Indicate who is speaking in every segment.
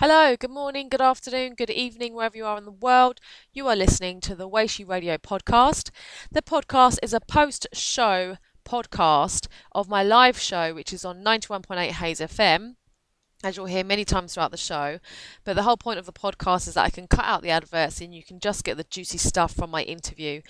Speaker 1: Hello, good morning, good afternoon, good evening, wherever you are in the world. You are listening to the Weishi Radio podcast. The podcast is a post show podcast of my live show, which is on 91.8 Hayes FM. As you'll hear many times throughout the show, but the whole point of the podcast is that I can cut out the adverts and you can just get the juicy stuff from my interview.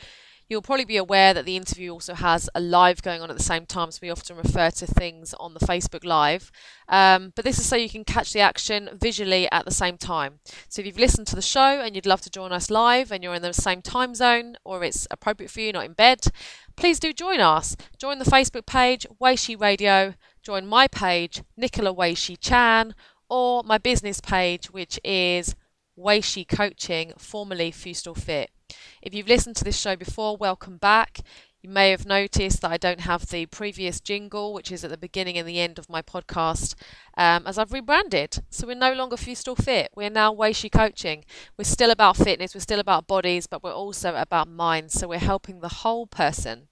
Speaker 1: You'll probably be aware that the interview also has a live going on at the same time, so we often refer to things on the Facebook Live. Um, but this is so you can catch the action visually at the same time. So if you've listened to the show and you'd love to join us live and you're in the same time zone or it's appropriate for you, not in bed, please do join us. Join the Facebook page, Weishi Radio, join my page, Nicola Weishi Chan, or my business page, which is Weishi Coaching, formerly Fustal Fit. If you've listened to this show before, welcome back. You may have noticed that I don't have the previous jingle, which is at the beginning and the end of my podcast, um, as I've rebranded. So we're no longer Fustal Fit. We're now Weishi Coaching. We're still about fitness, we're still about bodies, but we're also about minds. So we're helping the whole person.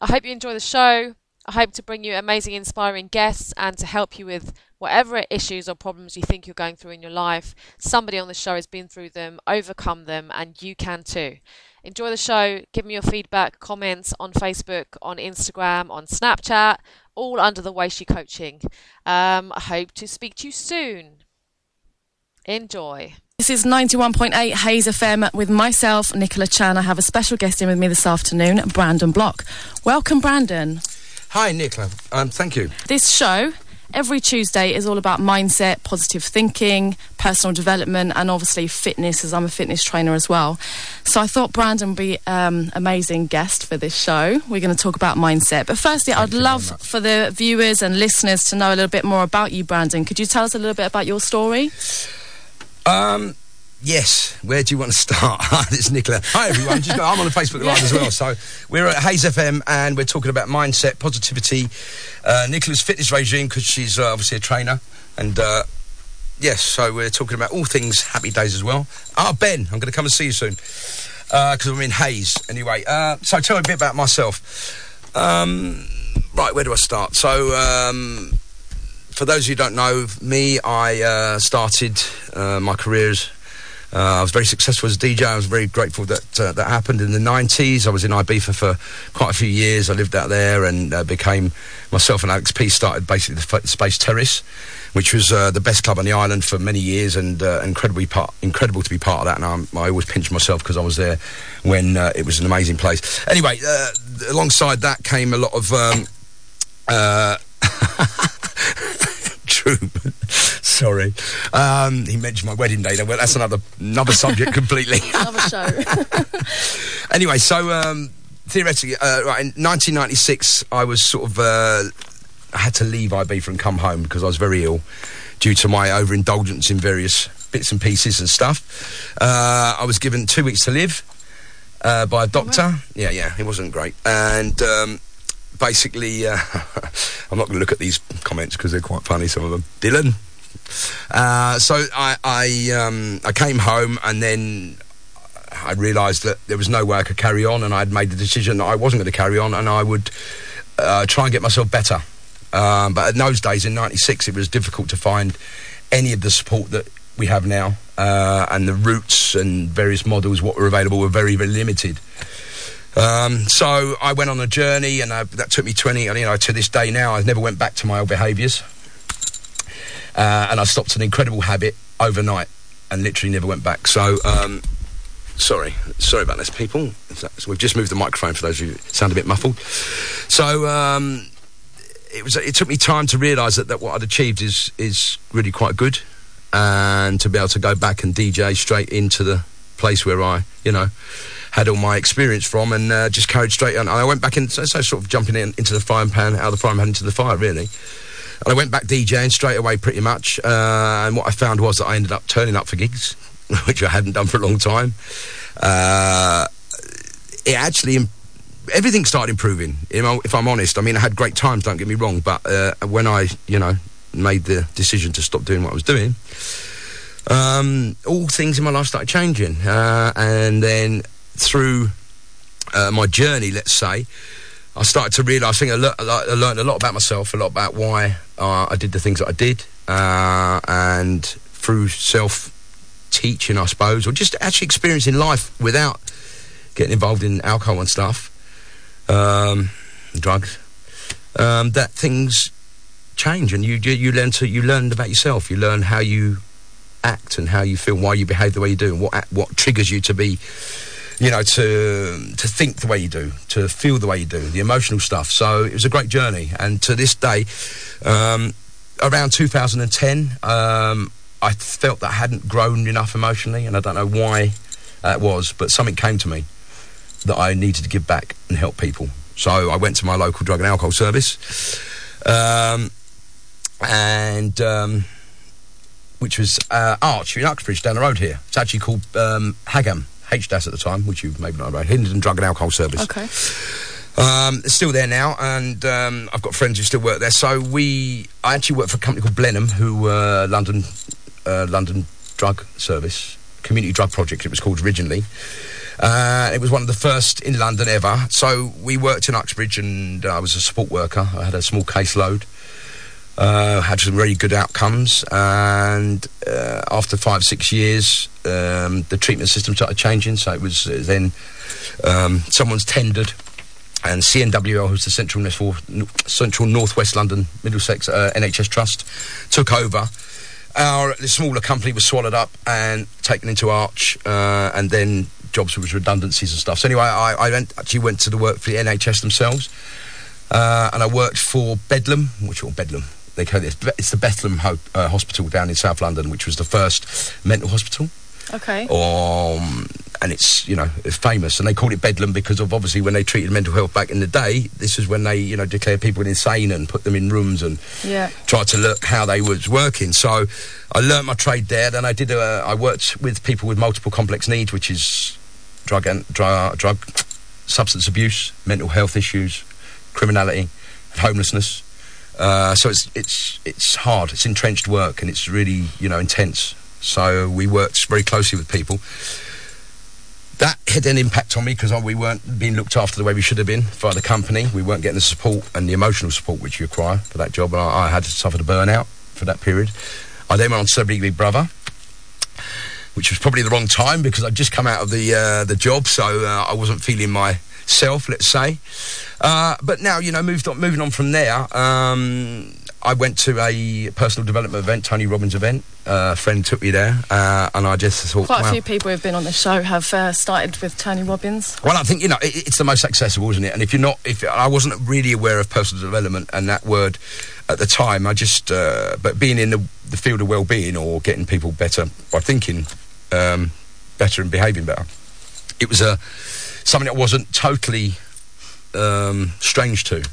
Speaker 1: I hope you enjoy the show. I hope to bring you amazing, inspiring guests and to help you with whatever issues or problems you think you're going through in your life, somebody on the show has been through them, overcome them, and you can too. Enjoy the show. Give me your feedback, comments on Facebook, on Instagram, on Snapchat, all under the Weishi Coaching. Um, I hope to speak to you soon. Enjoy.
Speaker 2: This is 91.8 Hayes FM with myself, Nicola Chan. I have a special guest in with me this afternoon, Brandon Block. Welcome, Brandon.
Speaker 3: Hi, Nicola. Um, thank you.
Speaker 2: This show every Tuesday is all about mindset, positive thinking, personal development, and obviously fitness, as I'm a fitness trainer as well. So I thought Brandon would be um, amazing guest for this show. We're going to talk about mindset. But firstly, Thank I'd love for the viewers and listeners to know a little bit more about you, Brandon. Could you tell us a little bit about your story?
Speaker 3: Um, Yes, where do you want to start? it's Nicola. Hi, everyone. Just, I'm on the Facebook Live as well. So we're at Hayes FM and we're talking about mindset, positivity, uh, Nicola's fitness regime because she's uh, obviously a trainer. And uh, yes, so we're talking about all things happy days as well. Ah, Ben, I'm going to come and see you soon because uh, I'm in Hayes. Anyway, uh, so tell me a bit about myself. Um, right, where do I start? So. Um, for those who don't know me, I uh, started my career as uh, I was very successful as a DJ. I was very grateful that uh, that happened in the 90s. I was in Ibiza for quite a few years. I lived out there and uh, became myself and Alex P started basically the F- Space Terrace, which was uh, the best club on the island for many years and uh, incredibly part, incredible to be part of that. And I'm, i always pinch myself because I was there when uh, it was an amazing place. Anyway, alongside that came a lot of. Um, Sorry. Um, he mentioned my wedding day. Well, that's another another subject completely.
Speaker 2: another show.
Speaker 3: anyway, so um, theoretically, uh, right, in 1996, I was sort of uh, I had to leave Ibiza and come home because I was very ill due to my overindulgence in various bits and pieces and stuff. Uh, I was given two weeks to live. Uh, by a doctor. Oh, yeah, yeah, it wasn't great. And um, basically, uh, I'm not going to look at these comments because they're quite funny. Some of them, Dylan. Uh, so I I, um, I came home and then I realised that there was no way I could carry on, and I'd made the decision that I wasn't going to carry on, and I would uh, try and get myself better. Um, but in those days, in '96, it was difficult to find any of the support that we have now, uh, and the routes and various models what were available were very, very limited. Um, so I went on a journey, and I, that took me 20. And you know, to this day now, I never went back to my old behaviours, uh, and I stopped an incredible habit overnight, and literally never went back. So. Um, sorry, sorry about this, people. We've just moved the microphone for those who sound a bit muffled. So um, it was. It took me time to realise that, that what I'd achieved is is really quite good, and to be able to go back and DJ straight into the place where I, you know, had all my experience from and uh, just carried straight on. And I went back in, so, so sort of jumping in, into the frying pan, out of the frying pan into the fire, really. And I went back DJing straight away, pretty much. Uh, and what I found was that I ended up turning up for gigs, which I hadn't done for a long time. Uh, it actually, everything started improving. You know, if I'm honest, I mean, I had great times. Don't get me wrong, but uh, when I, you know, made the decision to stop doing what I was doing, um, all things in my life started changing. Uh, and then through uh, my journey, let's say, I started to realise. I think I, le- I, learned a lot about myself, a lot about why uh, I did the things that I did, uh, and through self teaching, I suppose, or just actually experiencing life without getting involved in alcohol and stuff, um, drugs, um, that things change and you you learn to you learn about yourself. You learn how you act and how you feel, why you behave the way you do, and what what triggers you to be, you know, to to think the way you do, to feel the way you do, the emotional stuff. So it was a great journey, and to this day, um, around 2010, um, I felt that I hadn't grown enough emotionally, and I don't know why that was, but something came to me that I needed to give back and help people. So I went to my local drug and alcohol service. Um, and um, which was uh, Arch in Uxbridge down the road here. It's actually called um, Hagam, HDAS at the time, which you've maybe not know, Hillingdon Drug and Alcohol Service.
Speaker 2: Okay.
Speaker 3: Um, it's still there now, and um, I've got friends who still work there. So we, I actually work for a company called Blenheim, who were London, uh, London Drug Service, Community Drug Project. It was called originally. Uh, it was one of the first in London ever. So we worked in Uxbridge, and I was a support worker. I had a small caseload. Uh, had some really good outcomes, and uh, after five, six years, um, the treatment system started changing. So it was uh, then um, someone's tendered and CNWL, who's the Central, North, Central London Middlesex uh, NHS Trust, took over. Our the smaller company was swallowed up and taken into Arch, uh, and then jobs with redundancies and stuff. So anyway, I, I went, actually went to the work for the NHS themselves, uh, and I worked for Bedlam, which or Bedlam. They call it, it's the Bethlehem Ho- uh, Hospital down in South London, which was the first mental hospital.
Speaker 2: Okay.
Speaker 3: Um, and it's you know it's famous, and they called it Bedlam because of obviously when they treated mental health back in the day. This is when they you know declared people insane and put them in rooms and
Speaker 2: Yeah.
Speaker 3: tried to look how they was working. So I learnt my trade there. Then I did. A, I worked with people with multiple complex needs, which is drug and drug, drug substance abuse, mental health issues, criminality, homelessness. Uh, so it's it's it's hard. It's entrenched work, and it's really you know intense. So we worked very closely with people. That had an impact on me because we weren't being looked after the way we should have been by the company. We weren't getting the support and the emotional support which you require for that job, and I, I had to suffer a burnout for that period. I then went on to Celebrity Big Brother, which was probably the wrong time because I'd just come out of the uh, the job, so uh, I wasn't feeling myself, let's say. Uh, but now, you know, moved on, moving on from there, um, I went to a personal development event, Tony Robbins event. Uh, a friend took me there, uh, and I just thought,
Speaker 2: Quite
Speaker 3: wow.
Speaker 2: a few people who've been on the show have uh, started with Tony Robbins.
Speaker 3: Well, I think you know it, it's the most accessible, isn't it? And if you're not, if I wasn't really aware of personal development and that word at the time, I just, uh, but being in the, the field of well-being or getting people better by thinking um, better and behaving better, it was a something that wasn't totally um, strange to.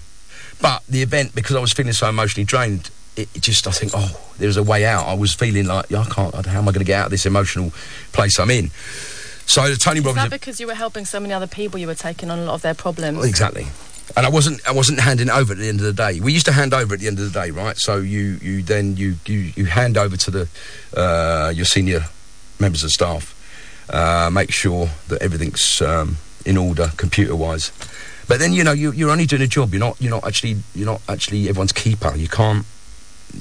Speaker 3: But the event, because I was feeling so emotionally drained, it, it just I think, oh, there's a way out. I was feeling like, yeah, I can't. How am I going to get out of this emotional place I'm in? So the Tony
Speaker 2: Is
Speaker 3: Robbins.
Speaker 2: that because you were helping so many other people, you were taking on a lot of their problems?
Speaker 3: Exactly. And I wasn't I wasn't handing over at the end of the day. We used to hand over at the end of the day, right? So you, you then you, you, you hand over to the uh, your senior members of staff, uh, make sure that everything's um, in order computer wise. But then you know you, you're only doing a job. You're not you're not actually you're not actually everyone's keeper. You can't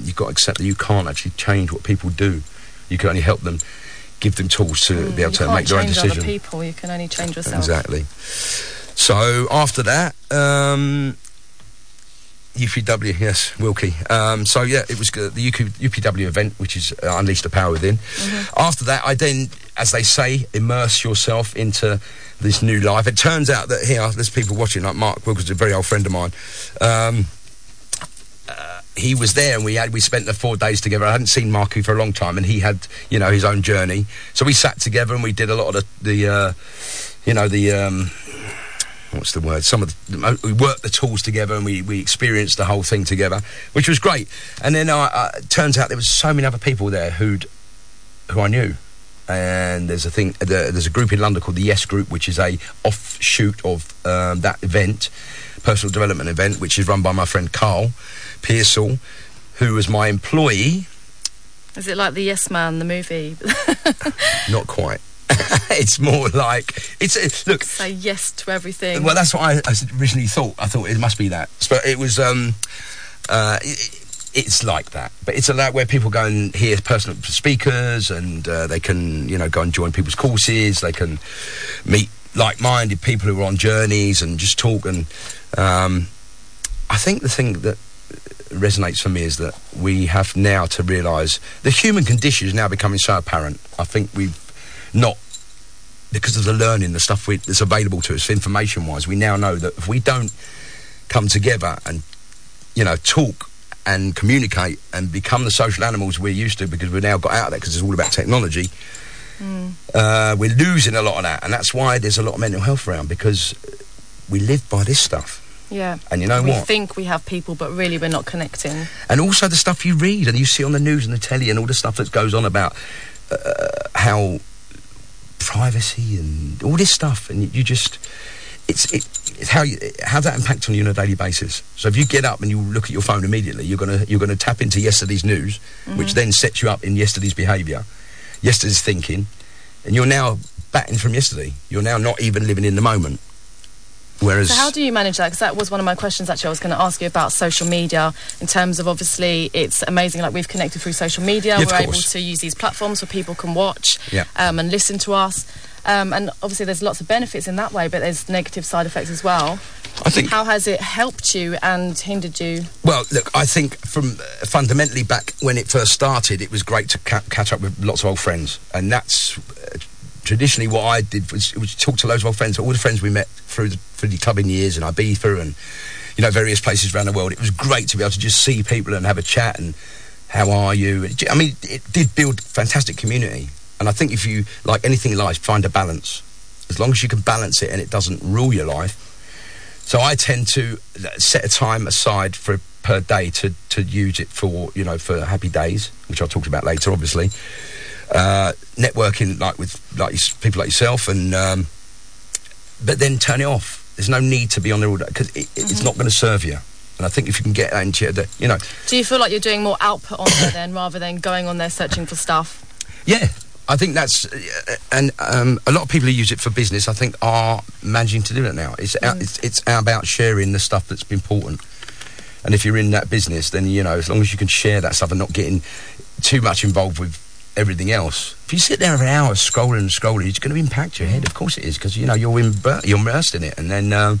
Speaker 3: you've got to accept that you can't actually change what people do. You can only help them, give them tools to
Speaker 2: Mm,
Speaker 3: be able to make their own
Speaker 2: change
Speaker 3: decision.
Speaker 2: other people, you can only change yourself.
Speaker 3: Exactly. So after that, um, UPW, yes, Wilkie. Um, so yeah, it was good. the UK, UPW event, which is uh, Unleash the Power Within. After that, I then, as they say, immerse yourself into this new life. It turns out that here, there's people watching, like Mark Wilkins, a very old friend of mine. Um, uh, he was there, and we had we spent the four days together. I hadn't seen Marky for a long time, and he had you know his own journey. So we sat together and we did a lot of the, the uh, you know the um, what's the word? Some of the, we worked the tools together and we, we experienced the whole thing together, which was great. And then uh, uh, it turns out there was so many other people there who'd who I knew. And there's a thing. There's a group in London called the Yes Group, which is a offshoot of um, that event, personal development event, which is run by my friend Carl Pearsall, who was my employee.
Speaker 2: Is it like the Yes Man, the movie?
Speaker 3: Not quite. it's more like it's uh, look.
Speaker 2: Say yes to everything.
Speaker 3: Well, that's what I, I originally thought. I thought it must be that, but it was. Um, uh, it, it's like that, but it's a lot where people go and hear personal speakers, and uh, they can, you know, go and join people's courses. They can meet like-minded people who are on journeys and just talk. And um, I think the thing that resonates for me is that we have now to realise the human condition is now becoming so apparent. I think we've not because of the learning, the stuff we, that's available to us information-wise. We now know that if we don't come together and you know talk and communicate and become the social animals we're used to because we've now got out of that because it's all about technology. Uh, we're losing a lot of that, and that's why there's a lot of mental health around because we live by this stuff.
Speaker 2: Yeah.
Speaker 3: And you know
Speaker 2: we
Speaker 3: what?
Speaker 2: think we have people, but really we're not connecting.
Speaker 3: and also the stuff you read and you see on the news and the telly and all the stuff that goes on about uh, how privacy and all this stuff and you, just it's it, it's how you how that impacts on you on a daily basis. So if you get up and you look at your phone immediately you're gonna you're gonna tap into yesterday's news which mm-hmm. then sets you up in yesterday's behaviour yesterday's thinking and you're now batting from yesterday. You're now not even living in the moment whereas
Speaker 2: So how do you manage that? Because that was one of my questions actually. I was going to ask you about social media in terms of obviously it's amazing. Like we've connected through social media.
Speaker 3: Yeah,
Speaker 2: We're able to use these platforms where people can watch
Speaker 3: Yeah.
Speaker 2: um, and listen to us. Um, and obviously there's lots of benefits in that way, but there's negative side effects as well.
Speaker 3: I think
Speaker 2: How has it helped you and hindered you?
Speaker 3: Well, look, I think from uh, fundamentally back when it first started, it was great to ca- catch up with lots of old friends, and that's traditionally what I did was, was talk to loads of old friends, all the friends we met through the through the clubbing years in Ibiza and you know various places around the world. It was great to be able to just see people and have a chat and how are you? I mean, it did build fantastic community, and I think if you like anything in life, find a balance. As long as you can balance it and it doesn't rule your life. So I tend to uh, set a time aside for per day to, to use it for you know for happy days, which I'll talk about later, obviously. Uh, networking like with like people like yourself, and um, but then turn it off. There's no need to be on there all day because it, it- it's not going to serve you. And I think if you can get that into your, you know,
Speaker 2: Do you feel like you're doing more output on there then rather than going on there searching for stuff?
Speaker 3: Yeah, I think that's, uh, and um, a lot of people who use it for business, I think, are managing to do it now. It's out, it's, it's about sharing the stuff that's important. And if you're in that business, then you know, as long as you can share that stuff and not getting too much involved with everything else. If you sit there for hours scrolling and scrolling, it's going to impact your head. Of course it is, because you know you're you're immersed in it, and then. Um,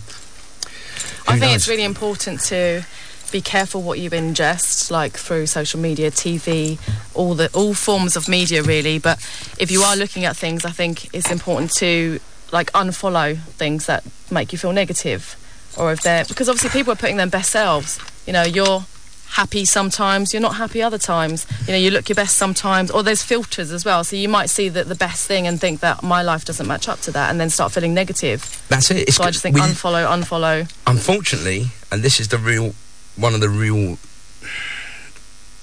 Speaker 2: I think it's really important to be careful what you ingest, like through social media, TV, all the all forms of media, really. But if you are looking at things, I think it's important to like unfollow things that make you feel negative, or if they're because obviously people are putting their best selves. You know, you're happy sometimes, you're not happy other times. You know, you look your best sometimes, or there's filters as well. So you might see that the best thing and think that my life doesn't match up to that, and then start feeling negative.
Speaker 3: That's it. It's
Speaker 2: So I just think unfollow, unfollow.
Speaker 3: unfortunately, and this is the real, one of the real,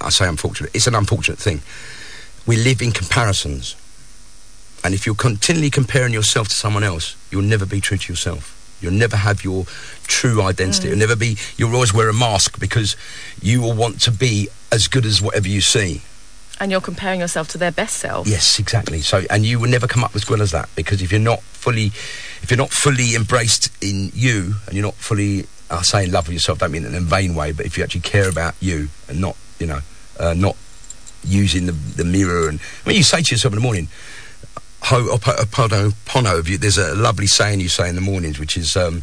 Speaker 3: I say unfortunate, it's an unfortunate thing. We live in comparisons. And if you're continually comparing yourself to someone else, you'll never be true to yourself. You'll never have your true identity. You'll never be, you'll always wear a mask because you will want to be as good as whatever you see.
Speaker 2: and you're comparing yourself to their best self.
Speaker 3: Yes, exactly. So, and you will never come up as well as that because if you're not fully, if you're not fully embraced in you, and you're not fully, I say in love with yourself, don't mean in a vain way, but if you actually care about you and not, you know, uh, not using the the mirror and when you say to yourself in the morning, Ho'oponopono, there's a lovely saying you say in the mornings, which is, um,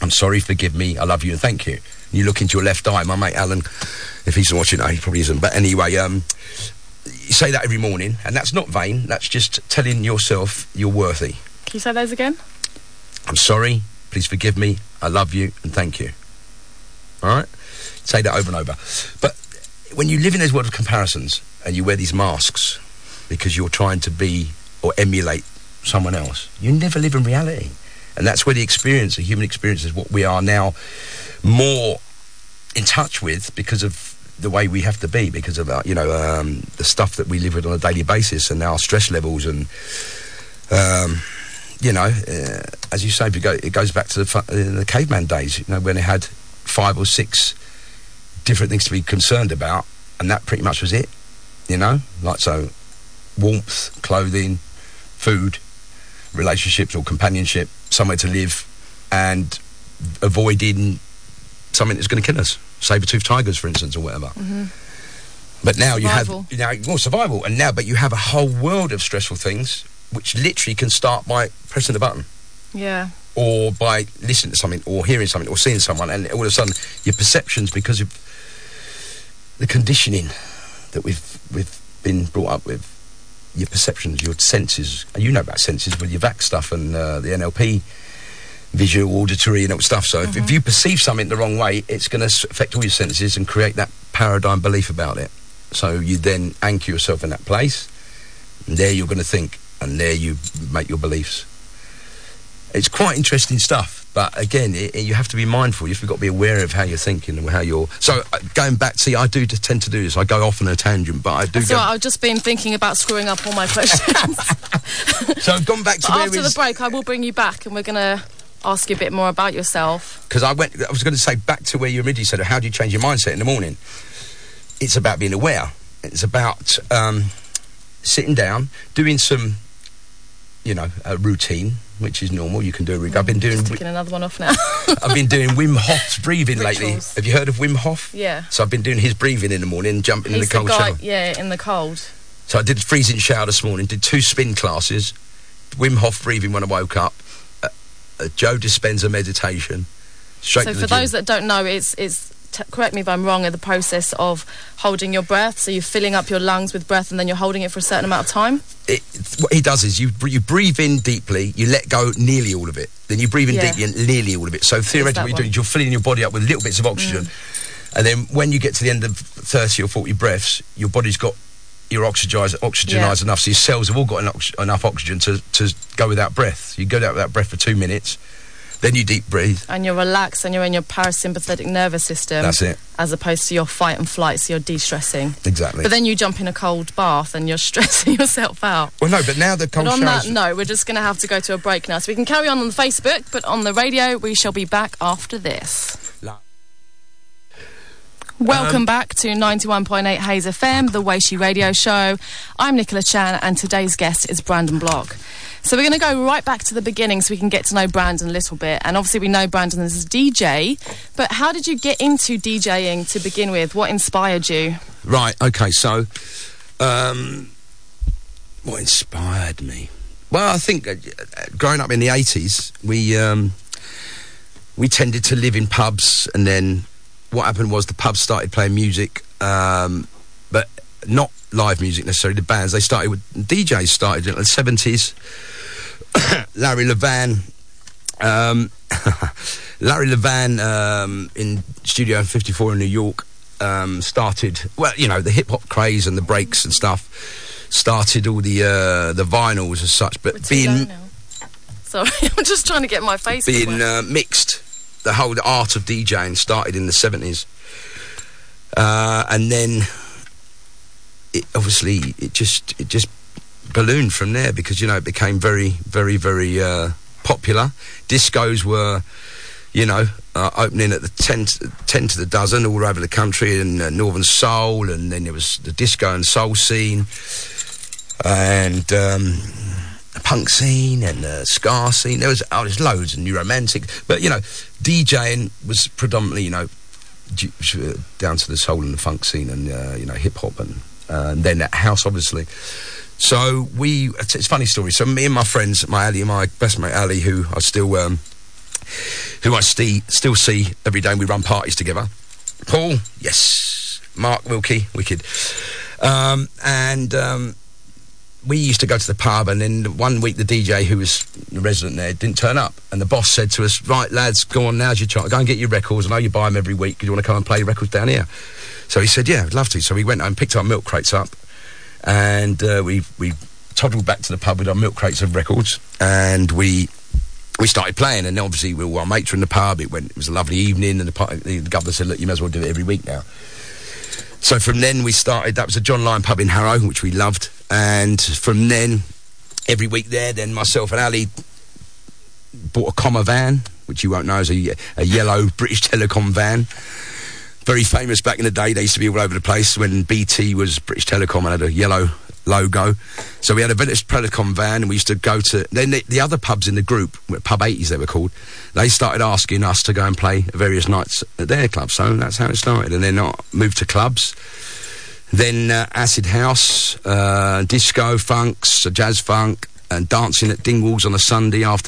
Speaker 3: "I'm sorry, forgive me, I love you, and thank you." And you look into your left eye. My mate Alan, if he's watching, no, he probably isn't. But anyway, um, you say that every morning, and that's not vain. That's just telling yourself you're worthy.
Speaker 2: Can you say those again?
Speaker 3: I'm sorry. Please forgive me. I love you, and thank you. All right. Say that over and over. But when you live in this world of comparisons and you wear these masks because you're trying to be or emulate someone else, you never live in reality. And that's where the experience, the human experience, is what we are now more in touch with because of the way we have to be, because of our, you know um, the stuff that we live with on a daily basis, and our stress levels, and um, you know, uh, as you say, go, it goes back to the, uh, the caveman days, you know, when they had five or six different things to be concerned about, and that pretty much was it, you know, like so, warmth, clothing, food, relationships or companionship, somewhere to live, and avoiding something that's going to kill us, saber-toothed tigers, for instance, or whatever. Mm-hmm. But now
Speaker 2: Survival.
Speaker 3: you have now more survival, and now but you have a whole world of stressful things, which literally can start by pressing the button,
Speaker 2: Yeah.
Speaker 3: or by listening to something, or hearing something, or seeing someone, and all of a sudden your perceptions, because of the conditioning that we've we've been brought up with, your perceptions, your senses. You know about senses with your VAC stuff and uh, the NLP. Visual, auditory, and all stuff. So, if, if you perceive something the wrong way, it's going to affect all your senses and create that paradigm belief about it. So you then anchor yourself in that place, and there you're going to think, and there you make your beliefs. It's quite interesting stuff, but again, it, it- you have to be mindful. You've got to be aware of how you're thinking and how you're. So uh, going back, see, I do tend to do this. I go off on a tangent, but I do.
Speaker 2: So
Speaker 3: Go,
Speaker 2: I've just been thinking about screwing up all my questions.
Speaker 3: so I've gone back to
Speaker 2: after the break, I will bring you back and we're going to ask you a bit more about yourself.
Speaker 3: because I went. I was going to say back to where you originally said, how do you change your mindset in the morning? It's about being aware. It's about um, sitting down, doing some, you know, a routine, which is normal. You can do a routine. I've been doing.
Speaker 2: Just taking another one off now.
Speaker 3: I've been doing Wim Hof's breathing lately. Have you heard of Wim Hof?
Speaker 2: yeah.
Speaker 3: So I've been doing his breathing in the morning, jumping in the cold
Speaker 2: guy,
Speaker 3: shower.
Speaker 2: yeah, in the cold.
Speaker 3: So I did a freezing shower this morning, did two spin classes, Wim Hof breathing when I woke up, a, a Joe Dispenza meditation. Straight
Speaker 2: so for those that don't know, it's it's t- correct me if I'm wrong. In the process of holding your breath, so you're filling up your lungs with breath, and then you're holding it for a certain amount of time.
Speaker 3: it, what he does is you you breathe in deeply, you let go nearly all of it, then you breathe in
Speaker 2: Yeah.
Speaker 3: deeply and nearly all of it. So theoretically, what you're doing
Speaker 2: one?
Speaker 3: is you're filling your body up with little bits of oxygen,
Speaker 2: Mm.
Speaker 3: and then when you get to the end of thirty or forty breaths, your body's got you're oxygenized, oxygenized enough, so your cells have all got enough, enough oxygen to, to go without breath. You go out without breath for two minutes, then you deep breathe.
Speaker 2: and you're relaxed and you're in your parasympathetic nervous system
Speaker 3: That's it,
Speaker 2: as opposed to your fight and flight so you're de-stressing
Speaker 3: exactly.
Speaker 2: but then you jump in a cold bath and you're stressing yourself out
Speaker 3: well, no, but now the cold
Speaker 2: but on
Speaker 3: showers.
Speaker 2: that note we're just going to have to go to a break now so we can carry on on the facebook but on the radio we shall be back after this
Speaker 3: La-
Speaker 2: Welcome
Speaker 3: Um,
Speaker 2: back to 91.8 Hayes FM, the Weishi Radio Show. I'm Nicola Chan, and today's guest is Brandon Block. So we're going to go right back to the beginning so we can get to know Brandon a little bit. And obviously, we know Brandon as a DJ, but how did you get into DJing to begin with? What inspired you?
Speaker 3: Right. Okay. So, um, what inspired me? Well, I think uh, growing up in the eighties, we um, we tended to live in pubs, and then what happened was the pub started playing music, um, but not live music necessarily. The bands they started with DJs started in the seventies. Larry Levan. Um, Larry Levan um, in Studio 54 in New York um, started, well, you know, the hip hop craze and the breaks and stuff started all the uh, the vinyls as such,
Speaker 2: We're
Speaker 3: but being.
Speaker 2: Sorry, I'm just trying to get my face.
Speaker 3: being uh, mixed, the whole art of DJing started in the 70s. Uh, and then it obviously it just it just ballooned from there because you know it became very very very uh, popular. Discos were you know uh, opening at the 10 to, 10 to the dozen all over the country and uh, Northern Soul and then there was the disco and soul scene and um, the punk scene and the ska scene. There was oh, there's loads and new romantic, but you know, DJing was predominantly you know down to the soul and the funk scene and uh, you know hip hop and, uh, and then house obviously. So we it's, it's a funny story. So me and my friends, my Ali, and my best mate Ali, who I still um, who I sti- still see every day. and We run parties together. Paul, yes. Mark Wilkie, wicked. Um, and um, we used to go to the pub, and then one week the DJ who was the resident there didn't turn up, and the boss said to us, "Right, lads, go on now's your chance. Go and get your records. I know you buy them every week. Do you want to come and play records down here?" So he said, "Yeah, I'd love to." So we went home, picked our milk crates up, and uh, we we toddled back to the pub with our milk crates of records, and we we started playing, and obviously we were our mates were in the pub. It went. It was a lovely evening, and the, pu- the, the governor said, "Look, you may as well do it every week now." So from then we started. That was a John Lyon pub in Harrow, which we loved, and from then every week there, then myself and Ali bought a Commer van, which you won't know is a, a yellow British Telecom van. Very famous back in the day. They used to be all over the place when BT was British Telecom and had a yellow logo. So we had a British Telecom van, and we used to go to. Then the, the other pubs in the group, pub 80s they were called, they started asking us to go and play various nights at their club. So that's how it started, and then I moved to clubs. Then uh, acid house, uh, disco, funks, jazz funk, and dancing at Dingwalls on a Sunday afternoon.